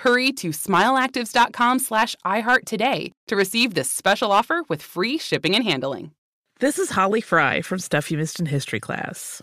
Hurry to smileactives.com slash iHeart today to receive this special offer with free shipping and handling. This is Holly Frey from Stuff You Missed in History class.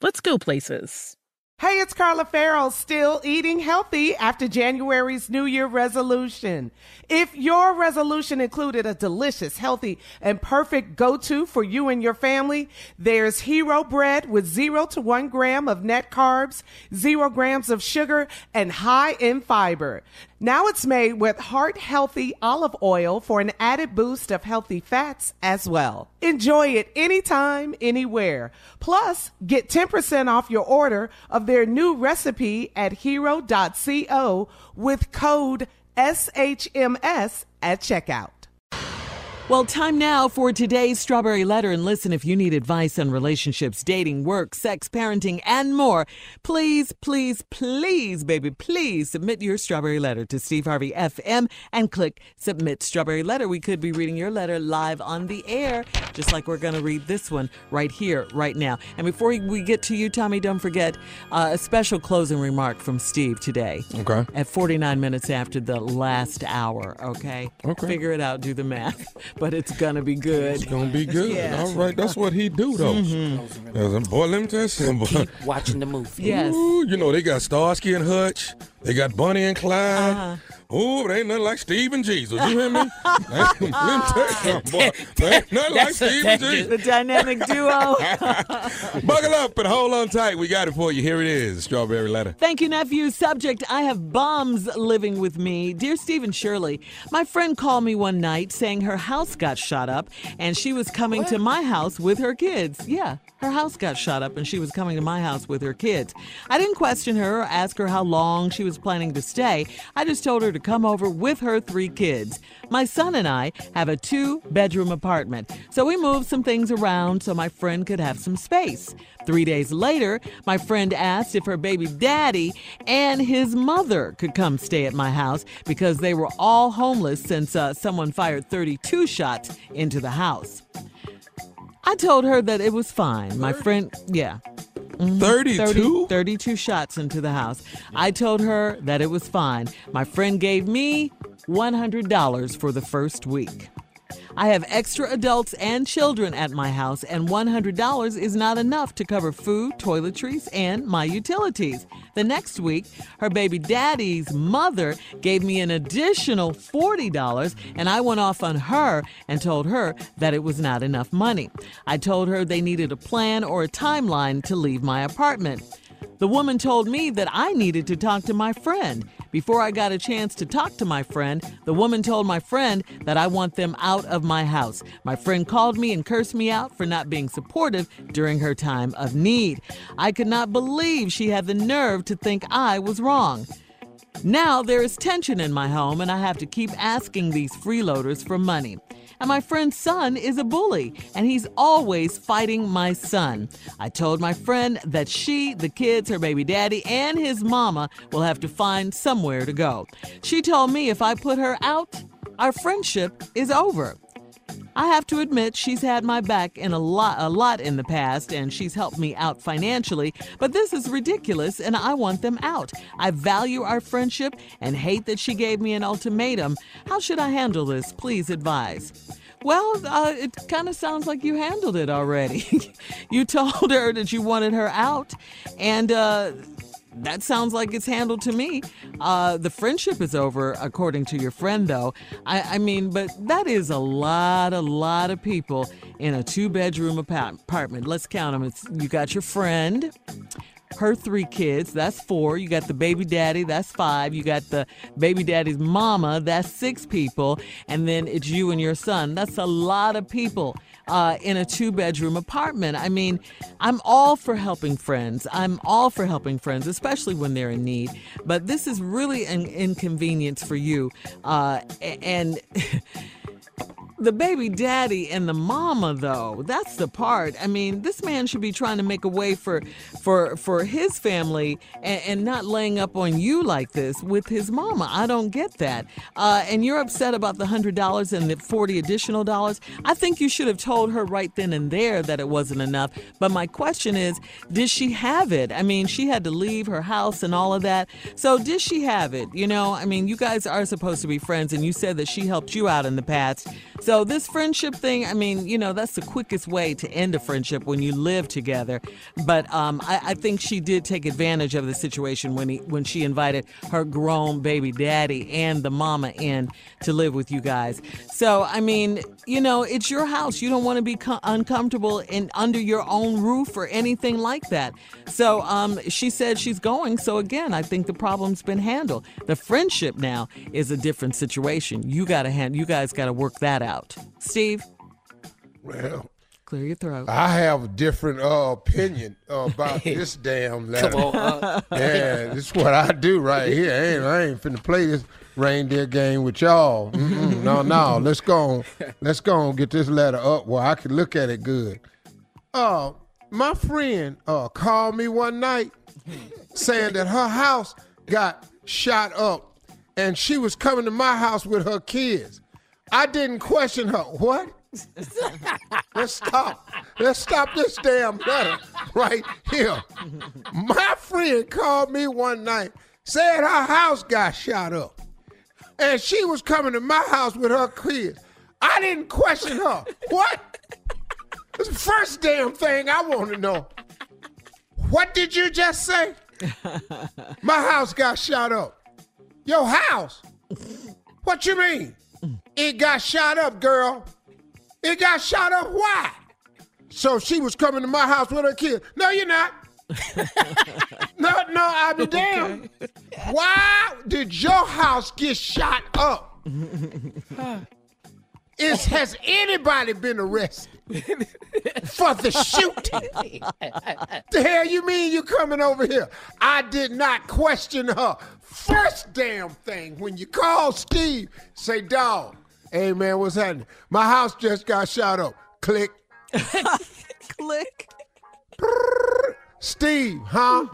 let's go places. Hey, it's Carla Ferrell, still eating healthy after January's New Year resolution. If your resolution included a delicious, healthy, and perfect go-to for you and your family, there's Hero Bread with zero to one gram of net carbs, zero grams of sugar, and high in fiber. Now it's made with heart healthy olive oil for an added boost of healthy fats as well. Enjoy it anytime, anywhere. Plus, get 10% off your order of their new recipe at hero.co with code SHMS at checkout. Well, time now for today's Strawberry Letter. And listen, if you need advice on relationships, dating, work, sex, parenting, and more, please, please, please, baby, please submit your Strawberry Letter to Steve Harvey FM and click Submit Strawberry Letter. We could be reading your letter live on the air, just like we're going to read this one right here, right now. And before we get to you, Tommy, don't forget uh, a special closing remark from Steve today. Okay. At 49 minutes after the last hour, okay? Okay. Figure it out, do the math. But it's gonna be good. It's gonna be good. Yes. All right, that's what he do though. Mhm. Boy, let me tell you something. boy. watching the movie. Yes. Ooh, you know they got Starsky and Hutch. They got Bonnie and Clyde. Uh-huh. Ooh, they ain't nothing like Steve and Jesus. You hear me? let me tell you boy. They ain't nothing like That's Steve and Jesus. the dynamic duo. Buckle up and hold on tight. We got it for you. Here it is, Strawberry Letter. Thank you, nephew. Subject I have bums living with me. Dear Steve and Shirley, my friend called me one night saying her house got shot up and she was coming to my house with her kids. Yeah, her house got shot up and she was coming to my house with her kids. I didn't question her or ask her how long she was planning to stay. I just told her to come over with her three kids. My son and I have a two bedroom apartment, so we moved some things around so my friend could have some space. Three days later, my friend asked if her baby daddy and his mother could come stay at my house because they were all homeless since uh, someone fired 32 shots into the house. I told her that it was fine. My friend, yeah. Mhm. 32? 30 32 shots into the house. I told her that it was fine. My friend gave me $100 for the first week. I have extra adults and children at my house, and $100 is not enough to cover food, toiletries, and my utilities. The next week, her baby daddy's mother gave me an additional $40, and I went off on her and told her that it was not enough money. I told her they needed a plan or a timeline to leave my apartment. The woman told me that I needed to talk to my friend Before I got a chance to talk to my friend, the woman told my friend that I want them out of my house. My friend called me and cursed me out for not being supportive during her time of need. I could not believe she had the nerve to think I was wrong. Now there is tension in my home, and I have to keep asking these freeloaders for money. And my friend's son is a bully, and he's always fighting my son. I told my friend that she, the kids, her baby daddy, and his mama will have to find somewhere to go. She told me if I put her out, our friendship is over. I have to admit she's had my back in a lot a lot in the past and she's helped me out financially, but this is ridiculous and I want them out. I value our friendship and hate that she gave me an ultimatum. How should I handle this? Please advise. Well, uh, it kind of sounds like you handled it already. you told her that you wanted her out, and uh, that sounds like it's handled to me. Uh, the friendship is over, according to your friend, though. I, I, mean, but that is a lot, a lot of people in a two bedroom apartment. Let's count them. It's, you got your friend, her three kids, that's four. You got the baby daddy, that's five. You got the baby daddy's mama, that's six people. And then it's you and your son. That's a lot of people uh, in a two bedroom apartment. I mean, I'm all for helping friends. I'm all for helping friends, especially when they're in need. But this is really an inconvenience for you. Uh, and. the baby daddy and the mama though that's the part. I mean this man should be trying to make a way for for for his family and, and not laying up on you like this with his mama. I don't get that. Uh, and you're upset about the hundred dollars and the 40 additional dollars? I think you should have told her right then and there that it wasn't enough. But my question is did she have it? I mean she had to leave her house and all of that. So did she have it? You know i mean you guys are supposed to be friends and you said that she helped you out in the past so this friendship thing, I mean, you know, that's the quickest way to end a friendship when you live together. But um, I, I, think she did take advantage of the situation when he when she invited her grown baby daddy and the mama in to live with you guys. So I mean, you know, it's your house. You don't want to be co- uncomfortable in under your own roof or anything like that. So um, she said she's going. So again, I think the problem's been handled. The friendship now is a different situation. You got to hand. You guys got to work that out out. Steve? Well, clear your throat. I have a different uh, opinion about this damn letter. Come on. Uh. yeah, this is what I do right here. I ain't, I ain't finna play this reindeer game with y'all. Mm-mm, no, no. Let's go on. Let's go and get this letter up where I can look at it good. Uh, my friend uh, called me one night saying that her house got shot up and she was coming to my house with her kids. I didn't question her. What? Let's stop. Let's stop this damn letter right here. My friend called me one night, said her house got shot up. And she was coming to my house with her kids. I didn't question her. What? It's the first damn thing I want to know. What did you just say? My house got shot up. Your house? What you mean? It got shot up, girl. It got shot up. Why? So she was coming to my house with her kid. No, you're not. no, no, I'll be damned. Why did your house get shot up? Is has anybody been arrested for the shooting? the hell you mean you coming over here? I did not question her. First damn thing when you call Steve, say, dog, hey man, what's happening? My house just got shot up. Click. Click. Steve, huh?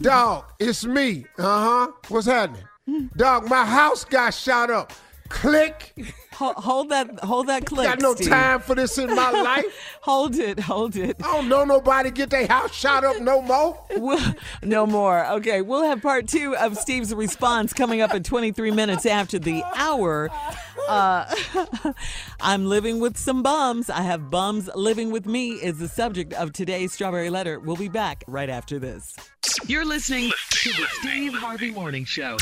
dog, it's me. Uh-huh. What's happening? Dog, my house got shot up. Click. Hold, hold that, hold that click. Got no Steve. time for this in my life. hold it, hold it. I don't know nobody get their house shot up no more. We'll, no more. Okay, we'll have part two of Steve's response coming up in 23 minutes after the hour. Uh, I'm living with some bums. I have bums living with me is the subject of today's Strawberry Letter. We'll be back right after this. You're listening to the Steve Harvey Morning Show.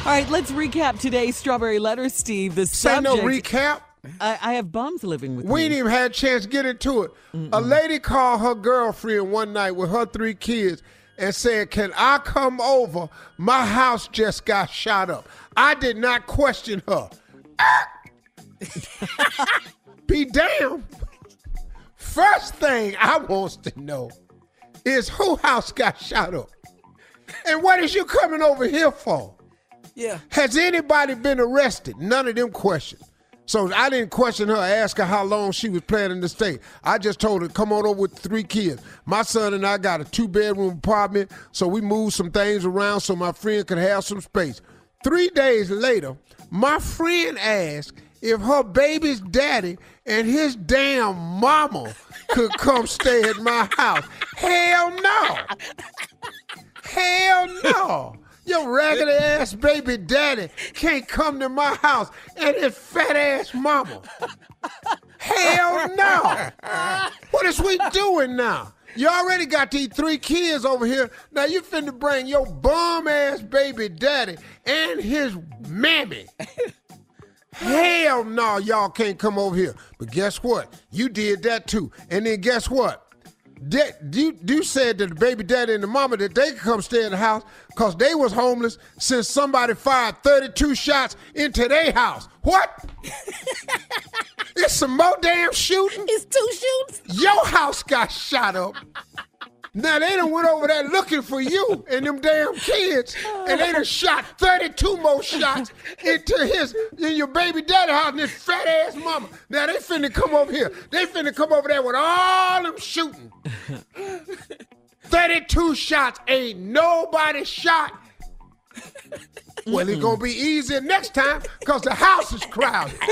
All right, let's recap today's Strawberry Letter, Steve. The Say subject. no recap. I, I have bums living with We me. ain't even had a chance to get into it. A lady called her girlfriend one night with her three kids and said, Can I come over? My house just got shot up. I did not question her. Be damned. First thing I wants to know is who house got shot up? And what is you coming over here for? Yeah. Has anybody been arrested? None of them questions. So I didn't question her, ask her how long she was planning to stay. I just told her, come on over with three kids. My son and I got a two bedroom apartment, so we moved some things around so my friend could have some space. Three days later, my friend asked if her baby's daddy and his damn mama could come stay at my house. Hell no. Hell no. Your raggedy ass baby daddy can't come to my house and his fat ass mama. Hell no. What is we doing now? You already got these three kids over here. Now you finna bring your bum ass baby daddy and his mammy. Hell no, y'all can't come over here. But guess what? You did that too. And then guess what? That, you, you said that the baby daddy and the mama that they could come stay in the house because they was homeless since somebody fired 32 shots into their house. What? it's some more damn shooting? It's two shoots? Your house got shot up. Now they done went over there looking for you and them damn kids, and they done shot 32 more shots into his in your baby daddy house and his fat ass mama. Now they finna come over here. They finna come over there with all them shooting. 32 shots, ain't nobody shot. Well, it's gonna be easier next time because the house is crowded.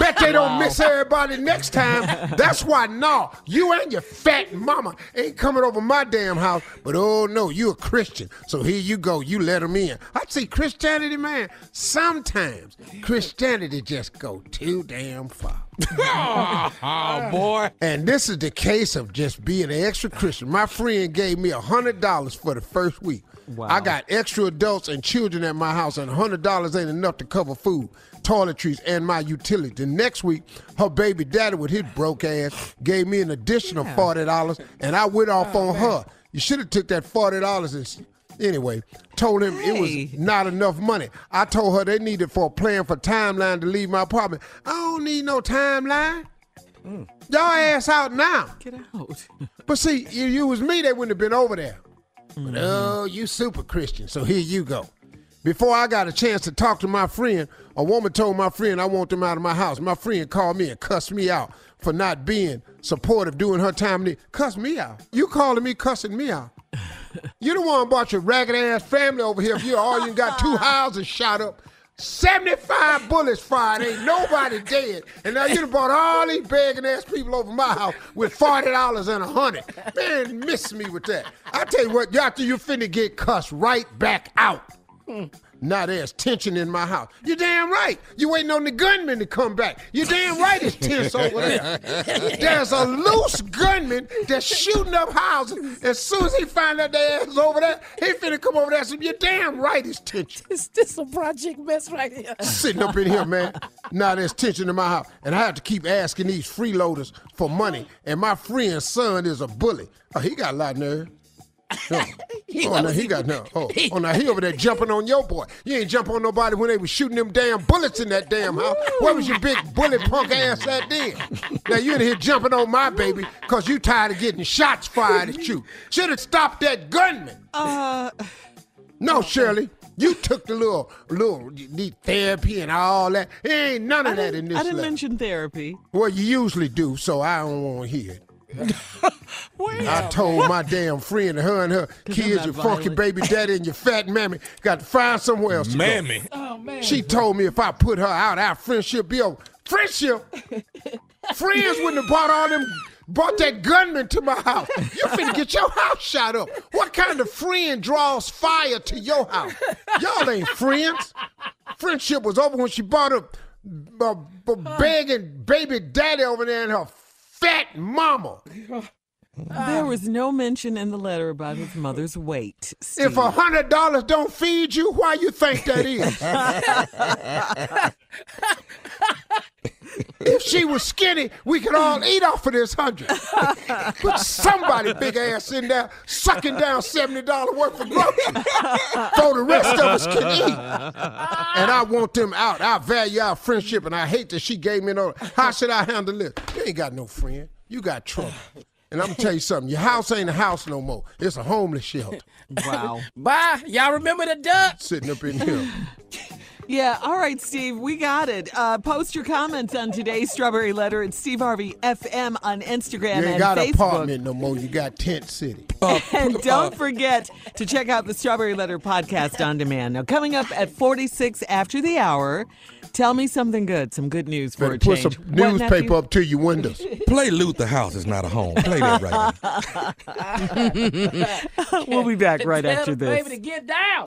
Bet they don't miss everybody next time. That's why, no, you and your fat mama ain't coming over my damn house. But oh no, you a Christian, so here you go. You let them in. I see Christianity, man. Sometimes Christianity just go too damn far. oh, boy. And this is the case of just being an extra Christian. My friend gave me a hundred dollars for the first week. Wow. I got extra adults and children at my house, and hundred dollars ain't enough to cover food, toiletries, and my utility. The next week, her baby daddy with his broke ass gave me an additional Yeah. forty dollars, and I went off oh, on her. You should have took that forty dollars and anyway told him it was not enough money. I told her they needed for a plan for timeline to leave my apartment. I don't need no timeline. Mm. Y'all ass out now. Get out. But see, if you was me, they wouldn't have been over there. But oh, you super Christian, so here you go. Before I got a chance to talk to my friend, a woman told my friend I want them out of my house. My friend called me and cussed me out for not being supportive during her time. Cuss me out. You calling me cussing me out. You the one brought your ragged ass family over here. If you all you got two houses shot up, 75 bullets fired, ain't nobody dead. And now you done brought all these begging ass people over my house with $40 and a hundred. Man, miss me with that. I tell you what, after you finna get cussed right back out. Hmm. Now there's tension in my house. You're damn right. You waiting on the gunman to come back. You're damn right it's tense over there. There's a loose gunman that's shooting up houses. As soon as he find out their ass is over there, he finna come over there. So you're damn right it's tension. Is this a project mess right here? Sitting up in here, man. Now there's tension in my house. And I have to keep asking these freeloaders for money. And my friend's son is a bully. Oh, he got a lot of nerve. Oh, oh now he got no. Oh, oh, now he over there jumping on your boy. You ain't jump on nobody when they was shooting them damn bullets in that damn house. Where was your big bullet punk ass at then? Now you in here jumping on my baby because you tired of getting shots fired at you. Should have stopped that gunman. Uh, No, Shirley. You took the little, little you need therapy and all that. There ain't none of that in this I didn't letter. mention therapy. Well, you usually do, so I don't want to hear it. I told my damn friend, her and her kids, not your funky baby daddy and your fat mammy, got to find somewhere else to Mammy. go. Oh man. She told me if I put her out, our friendship be over. Friendship? Friends wouldn't have brought all them, brought that gunman to my house. You finna get your house shot up. What kind of friend draws fire to your house? Y'all ain't friends. Friendship was over when she brought a, a, a begging baby daddy over there and her fat mama. There was no mention in the letter about his mother's weight. If a hundred dollars don't feed you, why you think that is? If she was skinny, we could all eat off of this hundred. but somebody big ass in there sucking down seventy dollar worth of groceries for the rest of us can eat. And I want them out. I value our friendship, and I hate that she gave me no. How should I handle this? You ain't got no friend. You got trouble. And I'm gonna tell you something. Your house ain't a house no more. It's a homeless shelter. Wow. Bye. Y'all remember the duck? Sitting up in here. Yeah, all right, Steve, we got it. Uh, post your comments on today's Strawberry Letter at Steve Harvey FM on Instagram You ain't and got an Facebook. apartment no more. You got Tent City. and don't forget to check out the Strawberry Letter podcast on demand. Now, coming up at 46 after the hour, tell me something good, some good news for Better a put change. some What, newspaper nephew? up to your windows. Play Luther House is not a home. Play that right now. we'll be back right after this. baby to get down.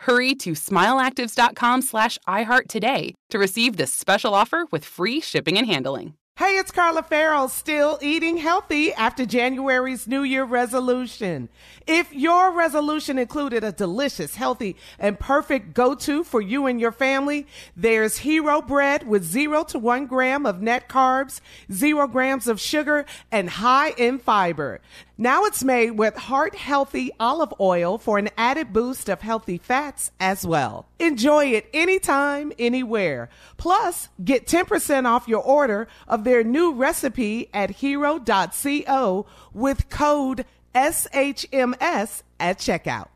Hurry to smileactives.com slash iHeart today to receive this special offer with free shipping and handling. Hey, it's Carla Ferrell, still eating healthy after January's New Year resolution. If your resolution included a delicious, healthy, and perfect go-to for you and your family, there's Hero Bread with zero to one gram of net carbs, zero grams of sugar, and high in fiber. Now it's made with heart healthy olive oil for an added boost of healthy fats as well. Enjoy it anytime, anywhere. Plus, get 10% off your order of their new recipe at hero.co with code SHMS at checkout.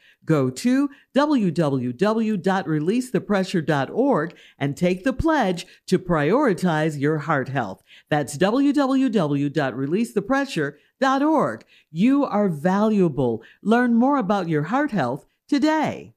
Go to www.releasethepressure.org and take the pledge to prioritize your heart health. That's www.releasethepressure.org. You are valuable. Learn more about your heart health today.